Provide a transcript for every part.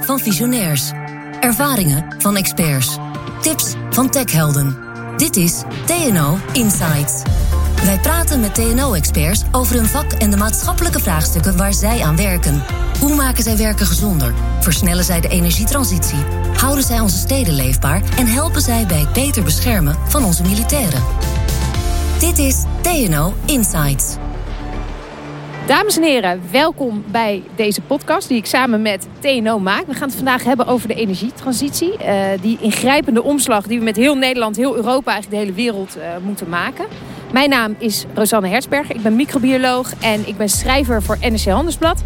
Van visionairs. Ervaringen van experts. Tips van techhelden. Dit is TNO Insights. Wij praten met TNO-experts over hun vak en de maatschappelijke vraagstukken waar zij aan werken. Hoe maken zij werken gezonder? Versnellen zij de energietransitie? Houden zij onze steden leefbaar? En helpen zij bij het beter beschermen van onze militairen? Dit is TNO Insights. Dames en heren, welkom bij deze podcast die ik samen met TNO maak. We gaan het vandaag hebben over de energietransitie. Uh, die ingrijpende omslag die we met heel Nederland, heel Europa, eigenlijk de hele wereld uh, moeten maken. Mijn naam is Rosanne Hersberger. Ik ben microbioloog en ik ben schrijver voor NRC Handelsblad.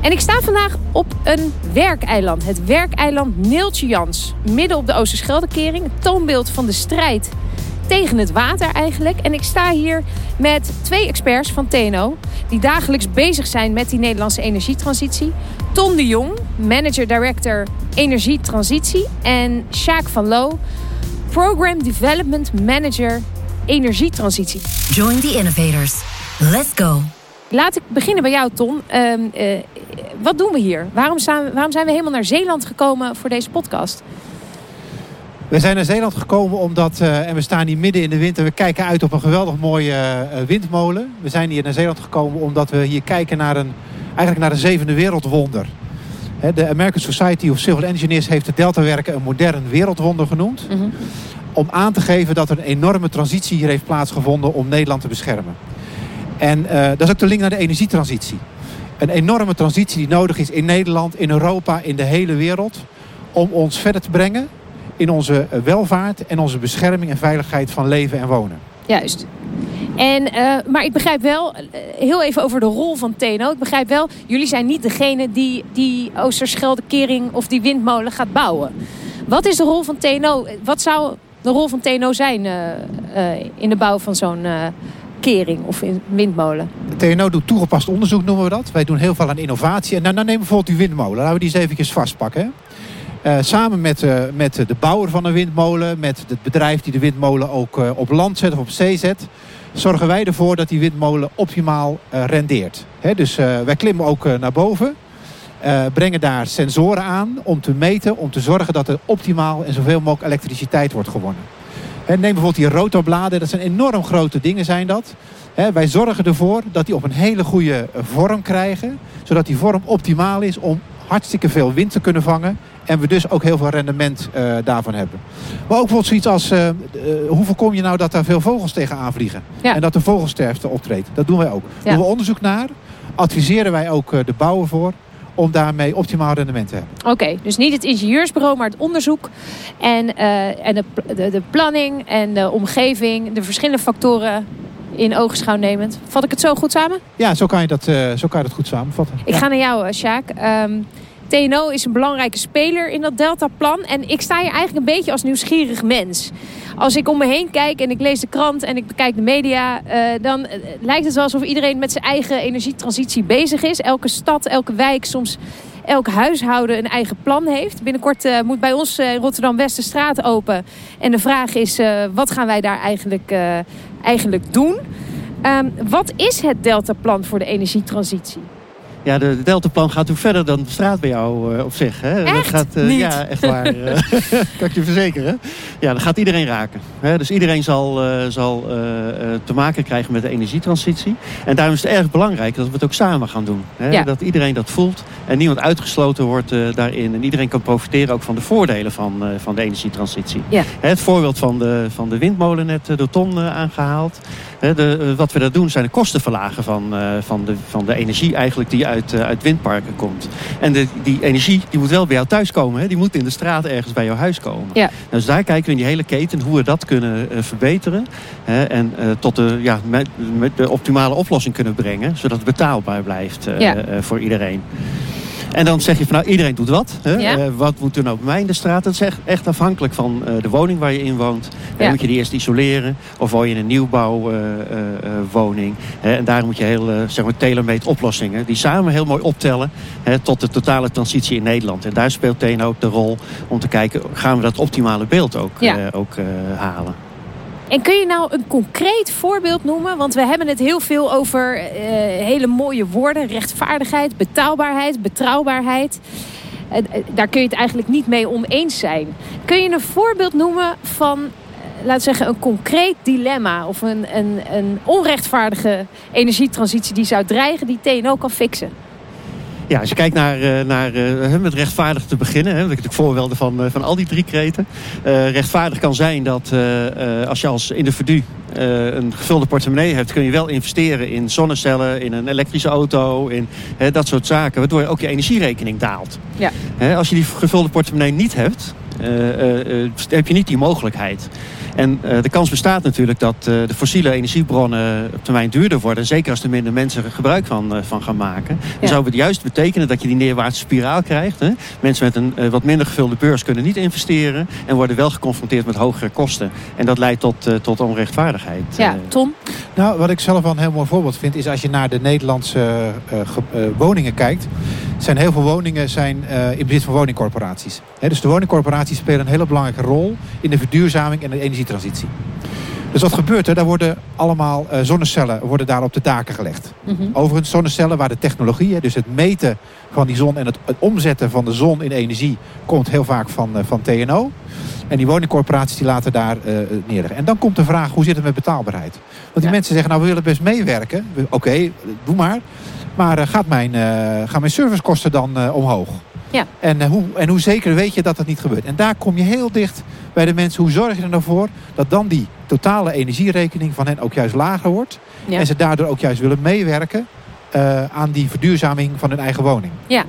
En ik sta vandaag op een werkeiland. Het werkeiland Neeltje Jans. Midden op de Oosterscheldekering. Het toonbeeld van de strijd tegen het water eigenlijk. En ik sta hier met twee experts van TNO... die dagelijks bezig zijn met die Nederlandse energietransitie. Ton de Jong, Manager Director Energietransitie. En Sjaak van Loo, Program Development Manager Energietransitie. Join the innovators. Let's go. Laat ik beginnen bij jou, Ton. Uh, uh, wat doen we hier? Waarom, staan, waarom zijn we helemaal naar Zeeland gekomen voor deze podcast? We zijn naar Zeeland gekomen omdat, uh, en we staan hier midden in de winter, we kijken uit op een geweldig mooie uh, windmolen. We zijn hier naar Zeeland gekomen omdat we hier kijken naar een, eigenlijk naar een zevende wereldwonder. De American Society of Civil Engineers heeft het deltawerken een modern wereldwonder genoemd. Mm -hmm. Om aan te geven dat er een enorme transitie hier heeft plaatsgevonden om Nederland te beschermen. En uh, dat is ook de link naar de energietransitie. Een enorme transitie die nodig is in Nederland, in Europa, in de hele wereld. Om ons verder te brengen in onze welvaart en onze bescherming en veiligheid van leven en wonen. Juist. En, uh, maar ik begrijp wel, heel even over de rol van TNO. Ik begrijp wel, jullie zijn niet degene die die Oosterschelde-kering of die windmolen gaat bouwen. Wat is de rol van TNO? Wat zou de rol van TNO zijn uh, uh, in de bouw van zo'n kering of in windmolen? TNO doet toegepast onderzoek, noemen we dat. Wij doen heel veel aan innovatie. En dan, dan nemen we bijvoorbeeld die windmolen. Laten we die eens eventjes vastpakken. Uh, samen met, uh, met de bouwer van een windmolen, met het bedrijf die de windmolen ook uh, op land zet of op zee zet, zorgen wij ervoor dat die windmolen optimaal rendeert. Dus wij klimmen ook naar boven, brengen daar sensoren aan om te meten, om te zorgen dat er optimaal en zoveel mogelijk elektriciteit wordt gewonnen. He, neem bijvoorbeeld die rotorbladen, dat zijn enorm grote dingen zijn dat. Wij zorgen ervoor dat die op een hele goede vorm krijgen, zodat die vorm optimaal is om hartstikke veel wind te kunnen vangen. En we dus ook heel veel rendement uh, daarvan hebben. Maar ook bijvoorbeeld zoiets als... Uh, uh, hoe voorkom je nou dat daar veel vogels tegenaan vliegen? Ja. En dat de vogelsterfte optreedt? Dat doen wij ook. Ja. Doen we onderzoek naar. Adviseren wij ook de bouwer voor om daarmee optimaal rendement te hebben. Oké, okay, dus niet het ingenieursbureau, maar het onderzoek en, en de, de, de, planning en de omgeving, de verschillende factoren in ogenschouw nemend. Vat ik het zo goed samen? Ja, zo kan je dat, zo kan je dat goed samenvatten. Ik ja. ga naar jou, Sjaak. Um, TNO is een belangrijke speler in dat Deltaplan. En ik sta hier eigenlijk een beetje als nieuwsgierig mens. Als ik om me heen kijk en ik lees de krant en ik bekijk de media... Uh, dan uh, lijkt het wel alsof iedereen met zijn eigen energietransitie bezig is. Elke stad, elke wijk, soms elk huishouden een eigen plan heeft. Binnenkort uh, moet bij ons in Rotterdam-West de straat open. En de vraag is, wat gaan wij daar eigenlijk, eigenlijk doen? Um, wat is het Deltaplan voor de energietransitie? Ja, de, de Deltaplan gaat ook verder dan de straat bij jou uh, op zich. Hè? Echt? Dat gaat, uh, Niet? Ja, echt waar. kan ik je verzekeren. Ja, dat gaat iedereen raken. Hè? Dus iedereen zal, uh, zal te maken krijgen met de energietransitie. En daarom is het erg belangrijk dat we het ook samen gaan doen. Hè? Ja. Dat iedereen dat voelt en niemand uitgesloten wordt daarin. En iedereen kan profiteren ook van de voordelen van, van de energietransitie. Ja. Hè, het voorbeeld van de, van de windmolen net door Ton aangehaald. De, wat we daar doen zijn de kosten verlagen van, van, de, van de energie eigenlijk die uit, uh, uit windparken komt. En de, die energie die moet wel bij jou thuis komen. Die moet in de straat ergens bij jouw huis komen. Ja. Dus daar kijken we in die hele keten hoe we dat kunnen uh, verbeteren. En tot de, ja, met, met de optimale oplossing kunnen brengen. Zodat het betaalbaar blijft ja. voor iedereen. En dan zeg je van nou, iedereen doet wat. Hè? Ja. Uh, wat moet er nou bij mij in de straat? Dat is echt, echt afhankelijk van uh, de woning waar je in woont. Ja. moet je die eerst isoleren? Of woon je in een nieuwbouwwoning? En daar moet je heel, zeg maar, tailor-made oplossingen... die samen heel mooi optellen hè, tot de totale transitie in Nederland. En daar speelt TNO ook de rol om te kijken... gaan we dat optimale beeld ook, Ja. ook halen? En kun je nou een concreet voorbeeld noemen? Want we hebben het heel veel over uh, hele mooie woorden. Rechtvaardigheid, betaalbaarheid, betrouwbaarheid. daar kun je het eigenlijk niet mee oneens zijn. Kun je een voorbeeld noemen van laten zeggen, een concreet dilemma of een, een, een onrechtvaardige energietransitie die zou dreigen, die TNO kan fixen? Ja, als je kijkt naar, eh, naar uh, met rechtvaardig te beginnen, hè, dat ik natuurlijk voorbeelden van, uh, van al die drie kreten. Rechtvaardig kan zijn dat als je als individu een gevulde portemonnee hebt, kun je wel investeren in zonnecellen, in een elektrische auto, in dat soort zaken, waardoor ook je energierekening daalt. Ja. als je die gevulde portemonnee niet hebt, heb je niet die mogelijkheid. En uh, de kans bestaat natuurlijk dat uh, de fossiele energiebronnen op termijn duurder worden. Zeker als er minder mensen er gebruik van, uh, van gaan maken. Ja. Dan zou het juist betekenen dat je die neerwaartse spiraal krijgt. Hè? Mensen met een wat minder gevulde beurs kunnen niet investeren. En worden wel geconfronteerd met hogere kosten. En dat leidt tot, tot onrechtvaardigheid. Ja, Tom? Nou, wat ik zelf wel een heel mooi voorbeeld vind... is als je naar de Nederlandse woningen kijkt... zijn heel veel woningen zijn, in bezit van woningcorporaties. He, dus de woningcorporaties spelen een hele belangrijke rol... in de verduurzaming en de energie transitie. Dus wat gebeurt er? Daar worden allemaal uh, zonnecellen worden daar op de daken gelegd. Mm -hmm. Overigens zonnecellen waar de technologie, dus het meten van die zon en het, het, omzetten van de zon in energie, komt heel vaak van, uh, van TNO. En die woningcorporaties die laten daar uh, neerleggen. En dan komt de vraag, hoe zit het met betaalbaarheid? Want die ja. mensen zeggen, nou we willen best meewerken. Oké, okay, doe maar. Maar gaat mijn, gaan mijn servicekosten dan omhoog? Ja. En, hoe, en hoe zeker weet je dat dat niet gebeurt? En daar kom je heel dicht bij de mensen. Hoe zorg je er nou voor dat dan die totale energierekening van hen ook juist lager wordt. Ja. En ze daardoor ook juist willen meewerken uh, aan die verduurzaming van hun eigen woning. Ja,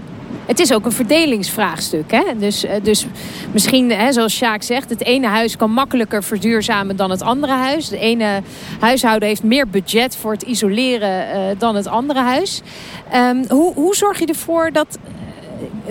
het is ook een verdelingsvraagstuk. Hè? Dus, dus misschien, hè, zoals Sjaak zegt, het ene huis kan makkelijker verduurzamen dan het andere huis. Het ene huishouden heeft meer budget voor het isoleren uh, dan het andere huis. Um, hoe, hoe zorg je ervoor dat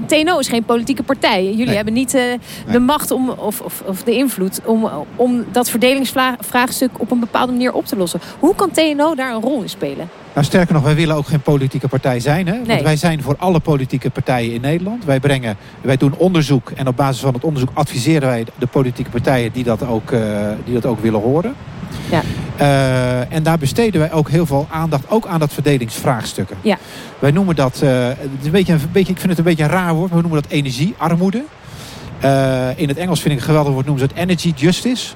TNO is geen politieke partij. Jullie nee. hebben niet uh, de nee. macht om, of, of, of, de invloed om, om dat verdelingsvraagstuk op een bepaalde manier op te lossen. Hoe kan TNO daar een rol in spelen? Nou, sterker nog, wij willen ook geen politieke partij zijn. Hè? Nee. Want wij zijn voor alle politieke partijen in Nederland. Wij, brengen, wij doen onderzoek en op basis van het onderzoek adviseren wij de politieke partijen die dat ook, uh, die dat ook willen horen. Ja. Uh, en daar besteden wij ook heel veel aandacht ook aan dat verdelingsvraagstukken. Ja. Wij noemen dat, uh, het is een beetje, een beetje, ik vind het een beetje een raar woord, maar we noemen dat energiearmoede. Uh, in het Engels vind ik een geweldig woord, noemen ze het energy justice.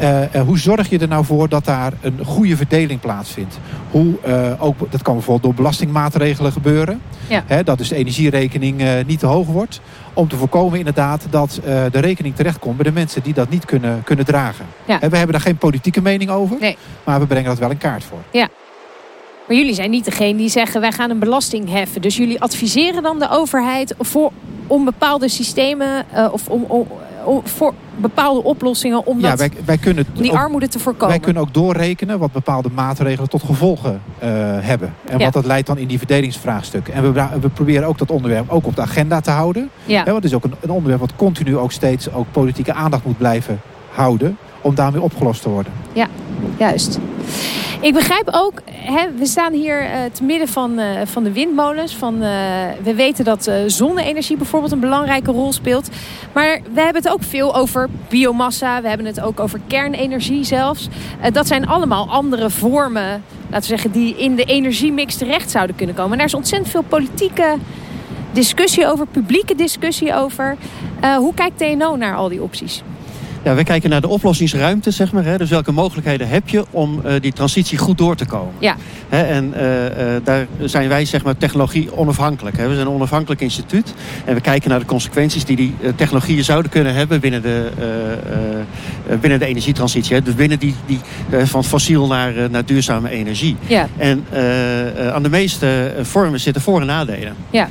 Uh, uh, hoe zorg je er nou voor dat daar een goede verdeling plaatsvindt? Hoe, ook, dat kan bijvoorbeeld door belastingmaatregelen gebeuren. Ja. Hè, dat dus de energierekening niet te hoog wordt. Om te voorkomen inderdaad dat de rekening terechtkomt bij de mensen die dat niet kunnen, kunnen dragen. Ja. we hebben daar geen politieke mening over. Nee. Maar we brengen dat wel in kaart voor. Ja. Maar jullie zijn niet degene die zeggen wij gaan een belasting heffen. Dus jullie adviseren dan de overheid voor, om bepaalde systemen uh, of om, om, om, voor bepaalde oplossingen om, ja, dat, wij, wij kunnen die ook, armoede te voorkomen. Wij kunnen ook doorrekenen wat bepaalde maatregelen tot gevolgen uh, hebben. En ja. wat dat leidt dan in die verdelingsvraagstukken. En we, we, proberen ook dat onderwerp ook op de agenda te houden. Ja. want het is ook een, een onderwerp wat continu ook steeds ook politieke aandacht moet blijven houden. Om daarmee opgelost te worden. Ja, juist. Ik begrijp ook, hè, we staan hier uh, te midden van, uh, van de windmolens. Van, uh, we weten dat zonne-energie bijvoorbeeld een belangrijke rol speelt. Maar we hebben het ook veel over biomassa. We hebben het ook over kernenergie zelfs. dat zijn allemaal andere vormen, laten we zeggen, die in de energiemix terecht zouden kunnen komen. En daar is ontzettend veel politieke discussie over, publieke discussie over. hoe kijkt TNO naar al die opties? Ja, wij kijken naar de oplossingsruimte, zeg maar. Hè. Dus welke mogelijkheden heb je om uh, die transitie goed door te komen? Ja. Hè, en uh, uh, daar zijn wij, zeg maar, technologie onafhankelijk. Hè. We zijn een onafhankelijk instituut. En we kijken naar de consequenties die die technologieën zouden kunnen hebben binnen de, binnen de energietransitie. Hè. Dus binnen die, die van fossiel naar, naar duurzame energie. Ja. En aan de meeste vormen zitten voor- en nadelen. Ja.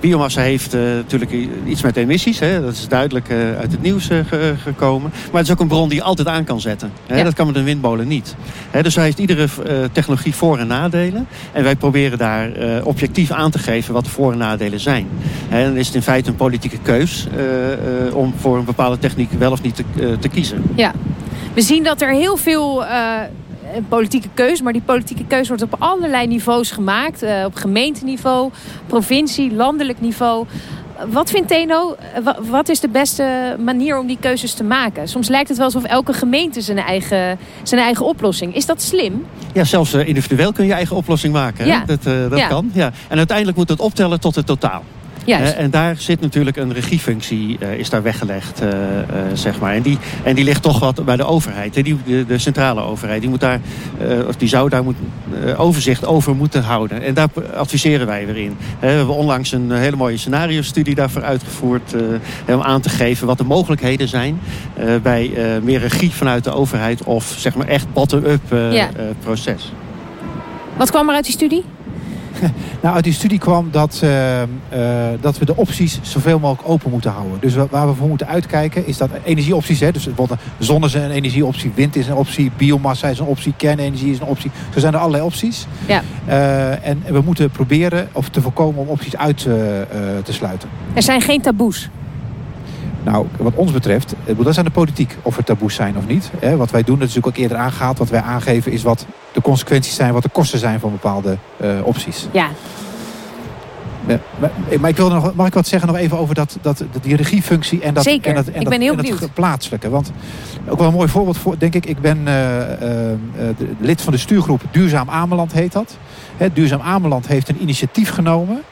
biomassa heeft natuurlijk iets met emissies. Hè. Dat is duidelijk uit het nieuws gekomen. Maar het is ook een bron die je altijd aan kan zetten. Ja. Dat kan met een windmolen niet. Dus hij heeft iedere uh, technologie voor- en nadelen. En wij proberen daar uh, objectief aan te geven wat de voor- en nadelen zijn. En dan is het in feite een politieke keus uh, om voor een bepaalde techniek wel of niet te, te kiezen. Ja, we zien dat er heel veel een politieke keuze. Maar die politieke keuze wordt op allerlei niveaus gemaakt. Uh, op gemeenteniveau, provincie, landelijk niveau. Wat vindt TNO, wat is de beste manier om die keuzes te maken? Soms lijkt het wel alsof elke gemeente zijn eigen, zijn eigen oplossing. Is dat slim? Ja, zelfs individueel kun je eigen oplossing maken. Ja. Dat, uh, dat ja. kan. Ja. En uiteindelijk moet het optellen tot het totaal. Juist. en daar zit natuurlijk een regiefunctie is daar weggelegd, zeg maar. En die, en die ligt toch wat bij de overheid. Die, de, de centrale overheid. Die, moet daar, of die zou daar moet, overzicht over moeten houden. En daar adviseren wij weer in. we hebben onlangs een hele mooie scenario-studie daarvoor uitgevoerd. om aan te geven wat de mogelijkheden zijn bij meer regie vanuit de overheid. Of zeg maar echt bottom-up proces. Wat kwam er uit die studie? Nou, uit die studie kwam dat, uh, uh, dat we de opties zoveel mogelijk open moeten houden. Dus waar we voor moeten uitkijken is dat energieopties, hè, dus bijvoorbeeld zon is een energieoptie, wind is een optie, biomassa is een optie, kernenergie is een optie. Zo zijn er allerlei opties. Ja. Uh, en we moeten proberen of te voorkomen om opties uit te sluiten. Er zijn geen taboes. Nou, wat ons betreft, dat is aan de politiek of er taboes zijn of niet. Wat wij doen, dat is natuurlijk ook eerder aangehaald. Wat wij aangeven is wat de consequenties zijn, wat de kosten zijn van bepaalde uh, opties. Ja. Maar ik wil nog, mag ik wat zeggen nog even over dat, dat, die regiefunctie en dat, Zeker. En dat, en ik ben heel en dat plaatselijke. Want ook wel een mooi voorbeeld voor, denk ik. Ik ben uh, uh, lid van de stuurgroep Duurzaam Ameland heet dat. Duurzaam Ameland heeft een initiatief genomen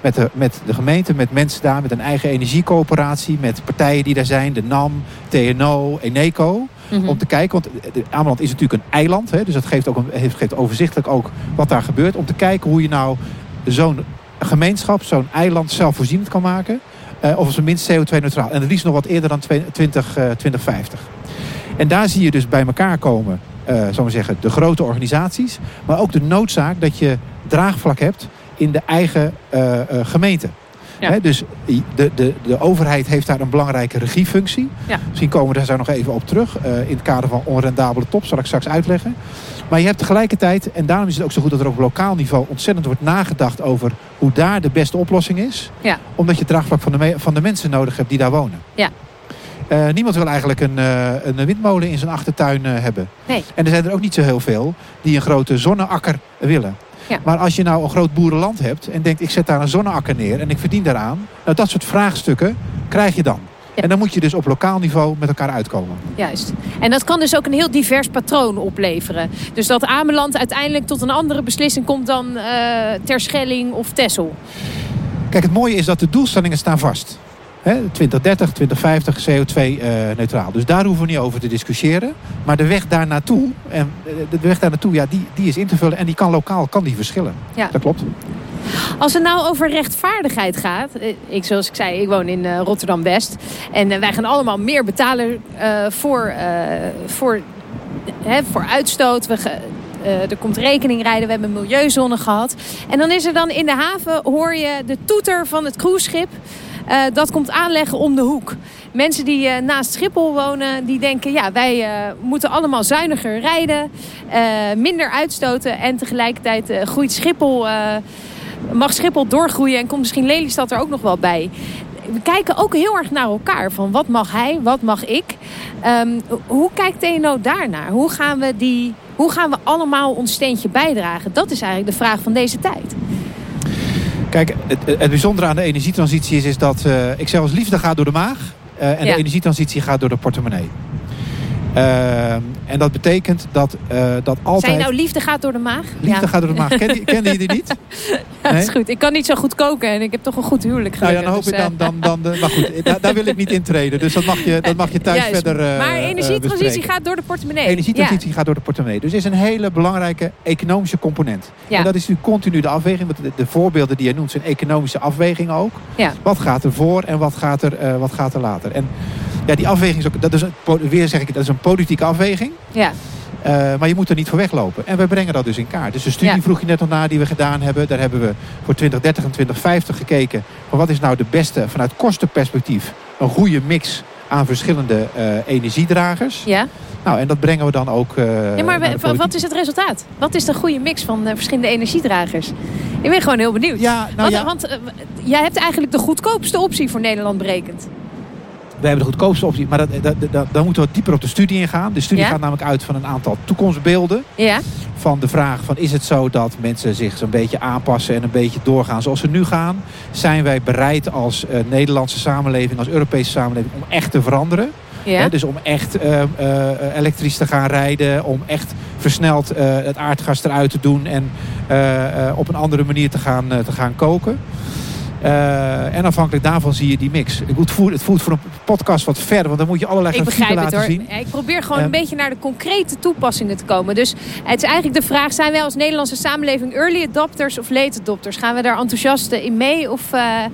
met de, met de gemeente, met mensen daar, met een eigen energiecoöperatie, met partijen die daar zijn, de NAM, TNO, Eneco. Mhm. Om te kijken, want Ameland is natuurlijk een eiland, hè, dus dat geeft, ook een, geeft overzichtelijk ook wat daar gebeurt. Om te kijken hoe je nou zo'n gemeenschap, zo'n eiland zelfvoorzienend kan maken. Uh, of minst CO2-neutraal. En het liefst nog wat eerder dan 20, 2050. Eh, en daar zie je dus bij elkaar komen, uh, we zeggen, de grote organisaties. Maar ook de noodzaak dat je draagvlak hebt in de eigen uh, gemeente. dus de, de, de overheid heeft daar een belangrijke regiefunctie. Ja. Misschien komen we daar nog even op terug. Uh, in het kader van onrendabele top, zal ik straks uitleggen. Maar je hebt tegelijkertijd, en daarom is het ook zo goed dat er op lokaal niveau ontzettend wordt nagedacht over hoe daar de beste oplossing is. Ja. Omdat je het draagvlak van de, van de mensen nodig hebt die daar wonen. Ja. Uh, niemand wil eigenlijk een, uh, een windmolen in zijn achtertuin hebben. Nee. En er zijn er ook niet zo heel veel die een grote zonneakker willen. Ja. Maar als je nou een groot boerenland hebt en denkt ik zet daar een zonneakker neer en ik verdien daaraan. Nou dat soort vraagstukken krijg je dan. Ja. En dan moet je dus op lokaal niveau met elkaar uitkomen. Juist. En dat kan dus ook een heel divers patroon opleveren. Dus dat Ameland uiteindelijk tot een andere beslissing komt dan uh, Terschelling of Tessel. Kijk, het mooie is dat de doelstellingen staan vast. 2030, 2050 CO2-neutraal. dus daar hoeven we niet over te discussiëren. Maar de weg daar naartoe, en de weg daar naartoe, ja, die, die is in te vullen. En die kan lokaal kan die verschillen. Ja. Dat klopt. Als het nou over rechtvaardigheid gaat. Ik, zoals ik zei, ik woon in uh, Rotterdam-West. En wij gaan allemaal meer betalen uh, voor, voor, hè, voor uitstoot. We, er komt rekening rijden, we hebben milieuzone gehad. En dan is er dan in de haven, hoor je de toeter van het cruiseschip... Uh, dat komt aanleggen om de hoek. Mensen die uh, naast Schiphol wonen, die denken... ja, wij uh, moeten allemaal zuiniger rijden, minder uitstoten... en tegelijkertijd groeit Schiphol, mag Schiphol doorgroeien... en komt misschien Lelystad er ook nog wel bij. We kijken ook heel erg naar elkaar. Van wat mag hij, wat mag ik? Um, hoe kijkt TNO daarnaar? Hoe gaan, we die, hoe gaan we allemaal ons steentje bijdragen? Dat is eigenlijk de vraag van deze tijd. Kijk, het, het, bijzondere aan de energietransitie is, is dat... Uh, ik zeg als liefde gaat door de maag. Uh, en ja. de energietransitie gaat door de portemonnee. Uh, en dat betekent dat, uh, dat altijd... Zijn nou liefde gaat door de maag? Liefde ja. gaat door de maag. Kende, kende je die niet? ja, nee? dat is goed. Ik kan niet zo goed koken en ik heb toch een goed huwelijk Nou ja, dan hoop dus, ik dan... dan, dan de, maar goed, daar, daar, wil ik niet intreden. Dus dat mag je, dat mag je thuis Juist. verder Maar energietransitie gaat door de portemonnee. Energietransitie gaat door de portemonnee. Dus is een hele belangrijke economische component. En dat is nu continu de afweging. Want de, de, voorbeelden die je noemt zijn economische afwegingen ook. Wat gaat er voor en wat gaat er, wat gaat er later? En ja, die afweging is ook, dat is een, weer zeg ik, dat is een politieke afweging. Ja. Uh, maar je moet er niet voor weglopen. En we brengen dat dus in kaart. Dus de studie ja. vroeg je net nog na die we gedaan hebben. Daar hebben we voor 2030 en 2050 gekeken. Van wat is nou de beste vanuit kostenperspectief. Een goede mix aan verschillende uh, energiedragers. Ja. Nou, en dat brengen we dan ook. Uh, ja, maar we, wat is het resultaat? Wat is de goede mix van verschillende energiedragers? Ik ben gewoon heel benieuwd. Ja, nou want, ja. want jij hebt eigenlijk de goedkoopste optie voor Nederland berekend. We hebben de goedkoopste optie, maar dat, dat, dat, dan moeten we dieper op de studie ingaan. De studie ja? gaat namelijk uit van een aantal toekomstbeelden. Ja. Van de vraag van is het zo dat mensen zich zo'n beetje aanpassen en een beetje doorgaan zoals ze nu gaan? Zijn wij bereid als uh, Nederlandse samenleving, als Europese samenleving om echt te veranderen? Ja. He, dus om echt uh, uh, elektrisch te gaan rijden, om echt versneld het aardgas eruit te doen en op een andere manier te gaan, te gaan koken. Uh, en afhankelijk daarvan zie je die mix. Het voert, het voert voor een podcast wat verder, want dan moet je allerlei ik begrijp laten het, hoor. zien. Ik probeer gewoon een beetje naar de concrete toepassingen te komen. Dus het is eigenlijk de vraag, zijn wij als Nederlandse samenleving early adopters of late adopters? Gaan we daar enthousiast in mee of... Uh,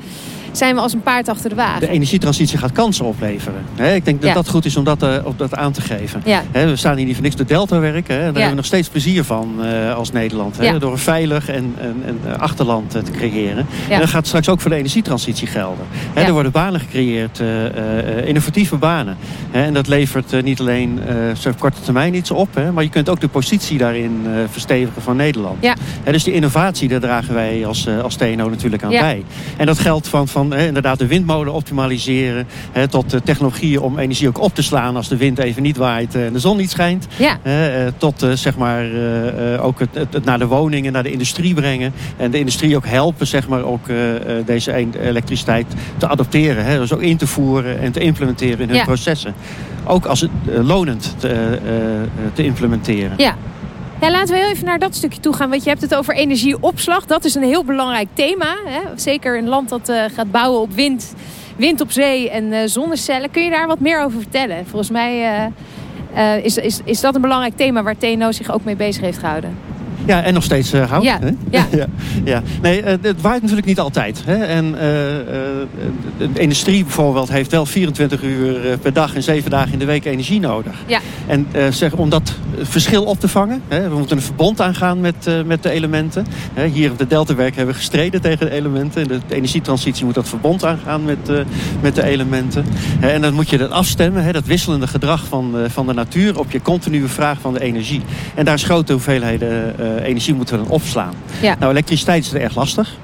zijn we als een paard achter de wagen. De energietransitie gaat kansen opleveren. ik denk dat dat goed is om dat, uh, dat aan te geven. we staan hier niet voor niks de Delta werken. Daar hebben we nog steeds plezier van uh, als Nederland. Door een veilig en, en, en eh, achterland te creëren. En dat gaat straks ook voor de energietransitie gelden. Er worden banen gecreëerd, innovatieve banen. en dat levert niet alleen op korte termijn iets op. maar je kunt ook de positie daarin verstevigen van Nederland. dus die innovatie, daar dragen wij als, als TNO natuurlijk aan bij. En dat geldt van, van inderdaad de windmolen optimaliseren. Hè, tot technologieën om energie ook op te slaan als de wind even niet waait en de zon niet schijnt. Ja. Eh, tot eh, zeg maar eh, ook het, het, naar de woningen, naar de industrie brengen. En de industrie ook helpen zeg maar ook deze elektriciteit te adopteren. Hè, dus ook in te voeren en te implementeren in hun processen. Ook als het lonend te, te implementeren. Ja. Ja, laten we heel even naar dat stukje toe gaan. Want je hebt het over energieopslag. Dat is een heel belangrijk thema. Hè? Zeker een land dat uh, gaat bouwen op wind, wind op zee en uh, zonnecellen. Kun je daar wat meer over vertellen? Volgens mij uh, is, is, is dat een belangrijk thema waar TNO zich ook mee bezig heeft gehouden. Ja, en nog steeds uh, houdt. Ja. Ja. ja. ja. Nee, uh, het waait natuurlijk niet altijd. Hè. En uh, de industrie bijvoorbeeld heeft wel 24 uur per dag en 7 dagen in de week energie nodig. Ja. En zeg, om dat verschil op te vangen, hè, we moeten een verbond aangaan met, met de elementen. Hè, hier op de Deltawerk hebben we gestreden tegen de elementen. De, de energietransitie moet dat verbond aangaan met, met de elementen. en dan moet je dat afstemmen, hè, dat wisselende gedrag van, van de natuur op je continue vraag van de energie. En daar is grote hoeveelheden uh, energie moeten we dan opslaan. Ja. Nou, elektriciteit is er erg lastig.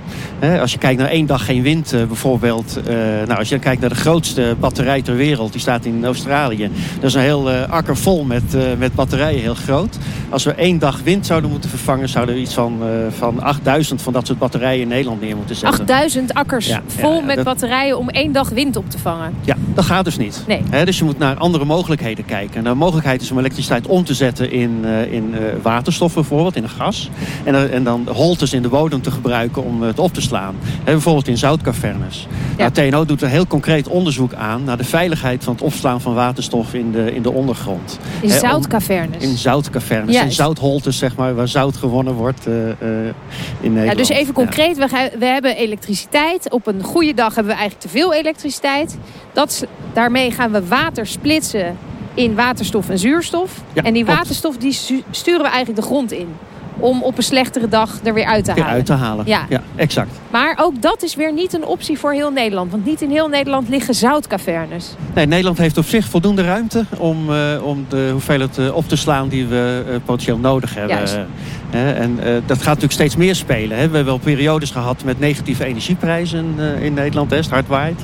als je kijkt naar één dag geen wind uh, bijvoorbeeld. Uh, nou, als je kijkt naar de grootste batterij ter wereld. Die staat in Australië. Dat is een heel akker vol met, met batterijen, heel groot. Als we één dag wind zouden moeten vervangen... zouden we iets van, van 8000 van dat soort batterijen in Nederland neer moeten zetten. 8000 akkers vol met batterijen om één dag wind op te vangen. Ja, dat gaat dus niet. Nee. dus je moet naar andere mogelijkheden kijken. En de mogelijkheid is om elektriciteit om te zetten in, in waterstof bijvoorbeeld, in gas. En, en dan holtes in de bodem te gebruiken om het op te slaan. bijvoorbeeld in zoutcavernes. Ja. Nou, TNO doet een heel concreet onderzoek aan naar de veiligheid van het opslaan van waterstof in de, in de ondergrond. In zoutcavernes? In zoutcavernes. In zoutholtes, zeg maar, waar zout gewonnen wordt uh, in Nederland. Ja, dus even concreet, we, we hebben elektriciteit. Op een goede dag hebben we eigenlijk te veel elektriciteit. Dat, daarmee gaan we water splitsen in waterstof en zuurstof. en die waterstof die sturen we eigenlijk de grond in om op een slechtere dag er weer uit te halen. uit te halen, ja. ja. exact. Maar ook dat is weer niet een optie voor heel Nederland. Want niet in heel Nederland liggen zoutcavernes. Nee, Nederland heeft op zich voldoende ruimte om, uh, om de hoeveelheid uh, op te slaan die we uh, potentieel nodig hebben. Juist. en dat gaat natuurlijk steeds meer spelen. Hè. We hebben wel periodes gehad met negatieve energieprijzen in Nederland, hè, het hard waait.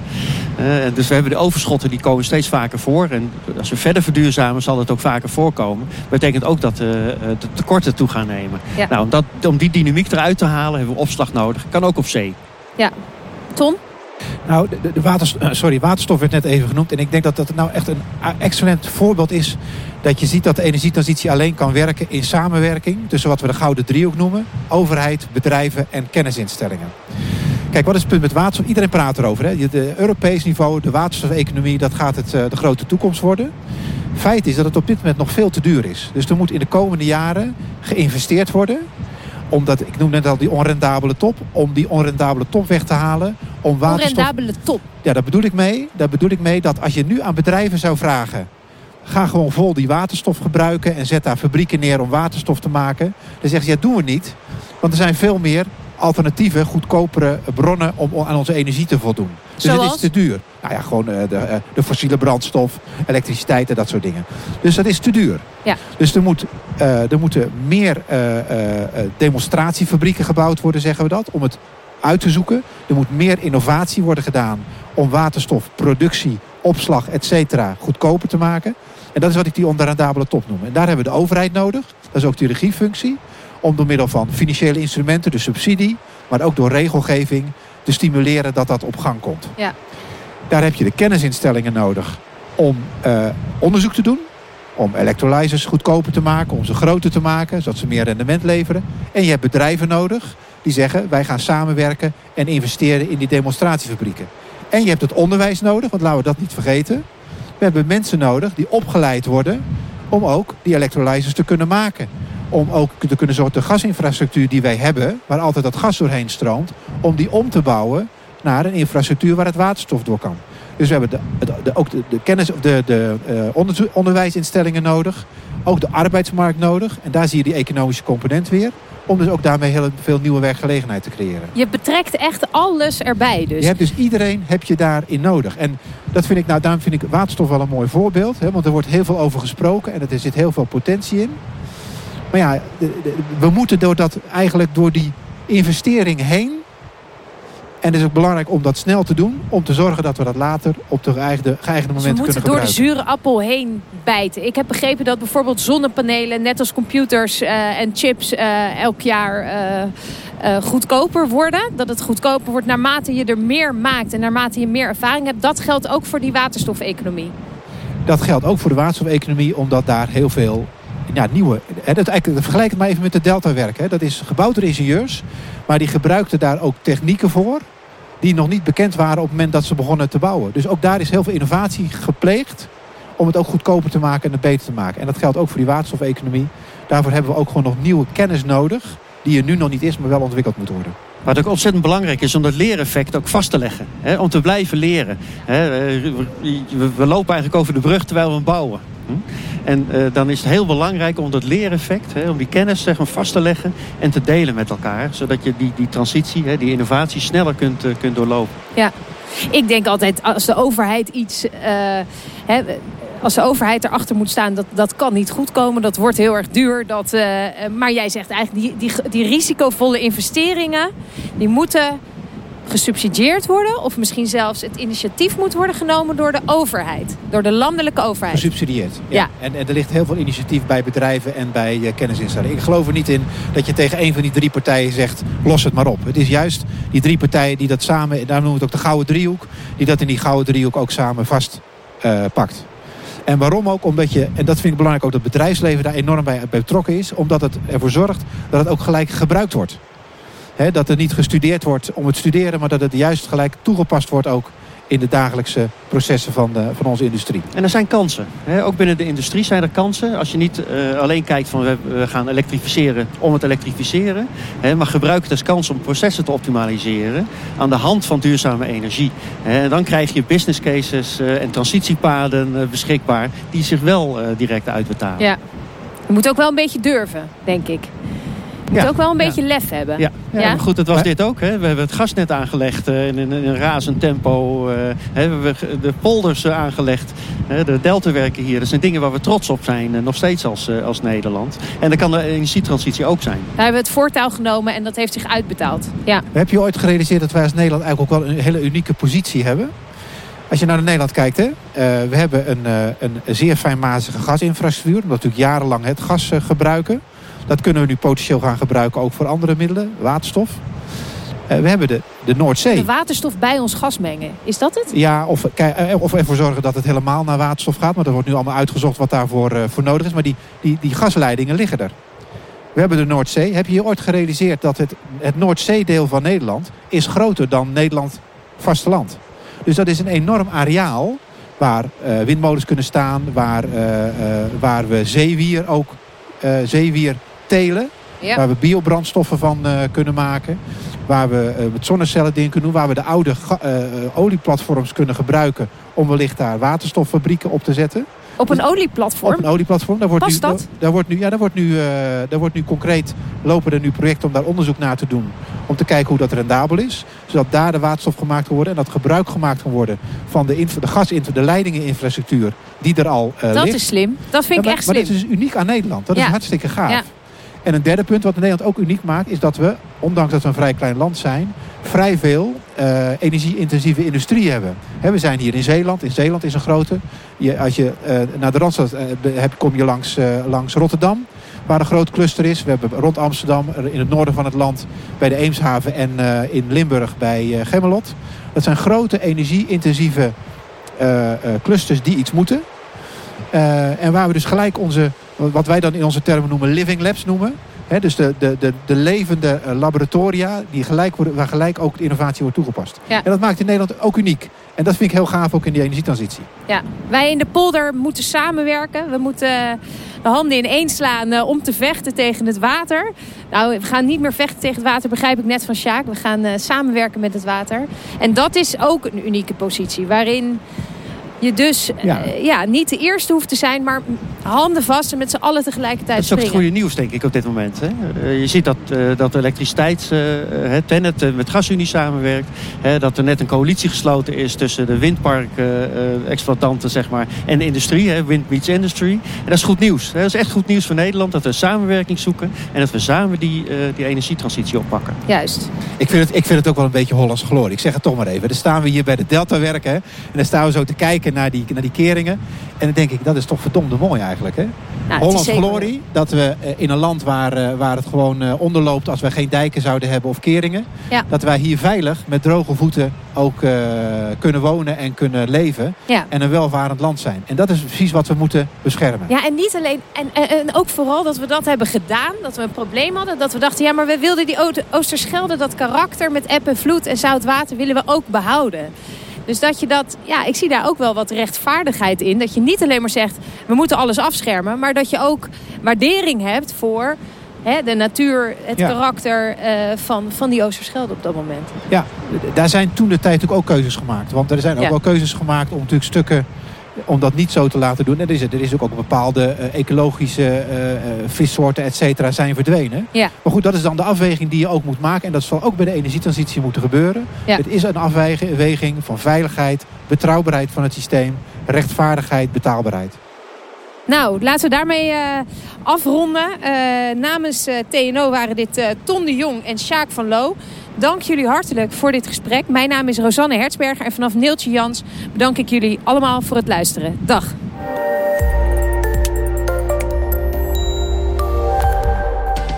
Dus we hebben de overschotten die komen steeds vaker voor. En als we verder verduurzamen zal het ook vaker voorkomen. Dat betekent ook dat de tekorten toe gaan nemen. Ja. Nou, om, dat, om die dynamiek eruit te halen hebben we opslag nodig. Kan ook op zee. Ja. Ton? Nou, de, de waterstof, eh, sorry, waterstof werd net even genoemd. En ik denk dat dat nou echt een excellent voorbeeld is. Dat je ziet dat de energietransitie alleen kan werken in samenwerking. Tussen wat we de gouden driehoek noemen. Overheid, bedrijven en kennisinstellingen. Kijk, wat is het punt met waterstof? Iedereen praat erover. Hè? De Europees niveau, de waterstofeconomie, dat gaat het, eh, de grote toekomst worden. Feit is dat het op dit moment nog veel te duur is. Dus er moet in de komende jaren geïnvesteerd worden omdat, ik noem net al die onrendabele top. Om die onrendabele top weg te halen. Om waterstof... Onrendabele top? Ja, daar bedoel ik mee. Daar bedoel ik mee dat als je nu aan bedrijven zou vragen... Ga gewoon vol die waterstof gebruiken en zet daar fabrieken neer om waterstof te maken. Dan zeggen ze, ja, doen we niet. Want er zijn veel meer alternatieve, goedkopere bronnen om aan onze energie te voldoen. Dus Zoals? het is te duur. Nou ja, gewoon eh, de, eh, de fossiele brandstof, elektriciteit en dat soort dingen. Dus dat is te duur. Ja. Dus er, moet, uh, er moeten meer demonstratiefabrieken gebouwd worden, zeggen we dat. Om het uit te zoeken. Er moet meer innovatie worden gedaan om waterstofproductie, opslag, et cetera, goedkoper te maken. En dat is wat ik die onrendabele top noem. En daar hebben we de overheid nodig. Dat is ook die regiefunctie om door middel van financiële instrumenten, de subsidie, maar ook door regelgeving te stimuleren dat dat op gang komt. Ja. Daar heb je de kennisinstellingen nodig om uh, onderzoek te doen, om electrolyzers goedkoper te maken, om ze groter te maken, zodat ze meer rendement leveren. En je hebt bedrijven nodig die zeggen wij gaan samenwerken en investeren in die demonstratiefabrieken. En je hebt het onderwijs nodig, want laten we dat niet vergeten. We hebben mensen nodig die opgeleid worden om ook die electrolyzers te kunnen maken. Om ook te kunnen zorgen de gasinfrastructuur die wij hebben, waar altijd dat gas doorheen stroomt, om die om te bouwen naar een infrastructuur waar het waterstof door kan. Dus we hebben de, de, ook de, de kennis, de, de uh, onderwijsinstellingen nodig. Ook de arbeidsmarkt nodig. En daar zie je die economische component weer. Om dus ook daarmee heel veel nieuwe werkgelegenheid te creëren. Je betrekt echt alles erbij dus. Je hebt dus iedereen heb je daarin nodig. En dat vind ik, nou, daarom vind ik waterstof wel een mooi voorbeeld. Hè, want er wordt heel veel over gesproken. En er zit heel veel potentie in. Maar ja, we moeten door dat, eigenlijk door die investering heen en het is ook belangrijk om dat snel te doen. Om te zorgen dat we dat later op de geëigende, geëigende dus moment kunnen gebruiken. door de zure appel heen bijten. Ik heb begrepen dat bijvoorbeeld zonnepanelen, net als computers uh, en chips, uh, elk jaar uh, goedkoper worden. Dat het goedkoper wordt naarmate je er meer maakt en naarmate je meer ervaring hebt. Dat geldt ook voor die waterstofeconomie. Dat geldt ook voor de waterstofeconomie, omdat daar heel veel ja, nieuwe. Hè, dat, eigenlijk, vergelijk het maar even met de Delta-werk. Dat is gebouwd door ingenieurs, maar die gebruikten daar ook technieken voor die nog niet bekend waren op het moment dat ze begonnen te bouwen. Dus ook daar is heel veel innovatie gepleegd om het ook goedkoper te maken en het beter te maken. En dat geldt ook voor die waterstofeconomie. Daarvoor hebben we ook gewoon nog nieuwe kennis nodig die er nu nog niet is, maar wel ontwikkeld moet worden. Wat ook ontzettend belangrijk is om dat leereffect ook vast te leggen. Hè, om te blijven leren. Hè, we, lopen eigenlijk over de brug terwijl we hem bouwen. Hm? En uh, dan is het heel belangrijk om dat leereffect, hè, om die kennis zeg maar, vast te leggen en te delen met elkaar. Zodat je die, die transitie, hè, die innovatie sneller kunt, uh, kunt doorlopen. Ja, ik denk altijd als de overheid iets... Uh, hè, als de overheid erachter moet staan, dat, dat kan niet goed komen. Dat wordt heel erg duur. Dat, maar jij zegt eigenlijk, die, die, die risicovolle investeringen... die moeten gesubsidieerd worden. Of misschien zelfs het initiatief moet worden genomen door de overheid. Door de landelijke overheid. Gesubsidieerd. Ja. En, en, er ligt heel veel initiatief bij bedrijven en bij uh, kennisinstellingen. Ik geloof er niet in dat je tegen een van die drie partijen zegt... los het maar op. Het is juist die drie partijen die dat samen... daar noemen we het ook de gouden driehoek... die dat in die gouden driehoek ook samen vastpakt. Uh, pakt. En waarom ook? Omdat je, en dat vind ik belangrijk ook, dat het bedrijfsleven daar enorm bij betrokken is. Omdat het ervoor zorgt dat het ook gelijk gebruikt wordt dat er niet gestudeerd wordt om het studeren, maar dat het juist gelijk toegepast wordt ook in de dagelijkse processen van, de, van onze industrie. En er zijn kansen. Ook binnen de industrie zijn er kansen. Als je niet uh, alleen kijkt van we gaan elektrificeren om het elektrificeren. maar gebruik het als kans om processen te optimaliseren. Aan de hand van duurzame energie. En dan krijg je business cases uh, en transitiepaden uh, beschikbaar. Die zich wel direct uitbetalen. Ja. Je moet ook wel een beetje durven, denk ik. Je moet ook wel een beetje lef hebben. Ja, ja, Maar goed, dat was dit ook. Hè. We hebben het gasnet aangelegd uh, in, in, een razend tempo. Uh, we hebben de polders uh, aangelegd. de deltawerken hier. Dat zijn dingen waar we trots op zijn. nog steeds als, als Nederland. En dat kan de energietransitie ook zijn. We hebben het voortouw genomen en dat heeft zich uitbetaald. Ja. Heb je ooit gerealiseerd dat wij als Nederland eigenlijk ook wel een hele unieke positie hebben? Als je naar Nederland kijkt, hè, we hebben een, een zeer fijnmazige gasinfrastructuur. Omdat we natuurlijk jarenlang het gas gebruiken. Dat kunnen we nu potentieel gaan gebruiken ook voor andere middelen, waterstof. Uh, we hebben de, de Noordzee. De waterstof bij ons gas mengen, is dat het? Ja, of, uh, of ervoor zorgen dat het helemaal naar waterstof gaat. Maar er wordt nu allemaal uitgezocht wat daarvoor uh, voor nodig is. Maar die, die, die gasleidingen liggen er. We hebben de Noordzee. Heb je je ooit gerealiseerd dat het, het Noordzeedeel van Nederland... is groter dan Nederland vasteland? Dus dat is een enorm areaal waar windmolens kunnen staan... waar, waar we zeewier ook zeewier telen. Waar we biobrandstoffen van uh, kunnen maken. Waar we uh, met zonnecellen dingen kunnen doen. Waar we de oude uh, olieplatforms kunnen gebruiken. Om wellicht daar waterstoffabrieken op te zetten. Op een olieplatform? Op een olieplatform. Daar wordt Past nu, dat? Daar, wordt nu, ja, daar wordt nu, daar wordt nu concreet, lopen er nu projecten om daar onderzoek naar te doen. Om te kijken hoe dat rendabel is. Zodat daar de waterstof gemaakt kan worden. En dat gebruik gemaakt kan worden van de, de gas, de leidingeninfrastructuur die er al dat ligt. is slim. Dat vind ik maar, echt slim. Maar dat is dus uniek aan Nederland. Dat is hartstikke gaaf. En een derde punt wat Nederland ook uniek maakt... is dat we, ondanks dat we een vrij klein land zijn... vrij veel uh, energie-intensieve industrie hebben. we zijn hier in Zeeland. In Zeeland is een grote. Je, als je uh, naar de Randstad uh, kom je langs, langs Rotterdam waar een groot cluster is. We hebben rond Amsterdam, in het noorden van het land... bij de Eemshaven en in Limburg bij Gemmelot. Dat zijn grote energie-intensieve clusters die iets moeten. en waar we dus gelijk onze wat wij dan in onze termen noemen living labs noemen. Hè, dus de, de, de, de levende eh, laboratoria die gelijk worden, waar gelijk ook de innovatie wordt toegepast. Ja. En dat maakt in Nederland ook uniek. En dat vind ik heel gaaf ook in die energietransitie. Ja, wij in de polder moeten samenwerken. We moeten eh, de handen ineen slaan eh, om te vechten tegen het water. Nou, we gaan niet meer vechten tegen het water, begrijp ik net van Sjaak. We gaan samenwerken met het water. En dat is ook een unieke positie, waarin je dus Ja. ja. ja, niet de eerste hoeft te zijn, maar handen vast en met z'n allen tegelijkertijd Dat is ook het goede nieuws, denk ik, op dit moment. Hè? Eh, je ziet dat, eh dat de elektriciteits, eh, eh, Tennet eh, met GasUnie samenwerkt. Hè, dat er net een coalitie gesloten is tussen de windpark-exploitanten zeg maar, en de industrie. Hè, Wind Meets Industry. En dat is goed nieuws. Hè? Dat is echt goed nieuws voor Nederland. Dat we samenwerking zoeken. En dat we samen die, eh, die energietransitie oppakken. Juist. Ik vind, het, ik vind het ook wel een beetje Hollands glorie. Ik zeg het toch maar even. Dan staan we hier bij de Delta werken. Hè, en dan staan we zo te kijken naar die, naar die keringen. En dan denk ik, dat is toch verdomde mooi eigenlijk. Hè? Nou, Hollands glorie. Dat we eh, in een land waar, eh, waar het gewoon eh, onderloopt als wij geen dijken zouden hebben of keringen. Ja. Dat wij hier veilig met droge voeten ook kunnen wonen en kunnen leven. Ja. En een welvarend land zijn. En dat is precies wat we moeten beschermen. Ja, en niet alleen. En, en, en ook vooral dat we dat hebben gedaan. Dat we een probleem hadden. Dat we dachten, ja, maar we wilden die Oosterschelde, dat karakter met eb en vloed en zout water, willen we ook behouden. Dus dat je dat, ja, ik zie daar ook wel wat rechtvaardigheid in. Dat je niet alleen maar zegt, we moeten alles afschermen. Maar dat je ook waardering hebt voor hè, de natuur, het Ja. karakter eh, van, van die Oosterschelde op dat moment. Ja, daar zijn toen de tijd natuurlijk ook keuzes gemaakt. Want er zijn ook Ja. wel keuzes gemaakt om natuurlijk stukken om dat niet zo te laten doen. En er is, er is ook, ook bepaalde eh, ecologische eh, eh, vissoorten, et cetera, zijn verdwenen. Ja. Maar goed, dat is dan de afweging die je ook moet maken. En dat zal ook bij de energietransitie moeten gebeuren. Ja. Het is een afweging van veiligheid, betrouwbaarheid van het systeem, rechtvaardigheid, betaalbaarheid. Nou, laten we daarmee afronden. Namens TNO waren dit Ton de Jong en Sjaak van Loo. Dank jullie hartelijk voor dit gesprek. Mijn naam is Rosanne Hertzberger en vanaf Neeltje Jans bedank ik jullie allemaal voor het luisteren. Dag.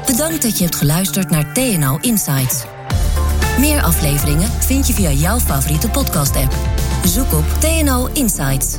Bedankt dat je hebt geluisterd naar TNO Insights. Meer afleveringen vind je via jouw favoriete podcast-app. Zoek op TNO Insights.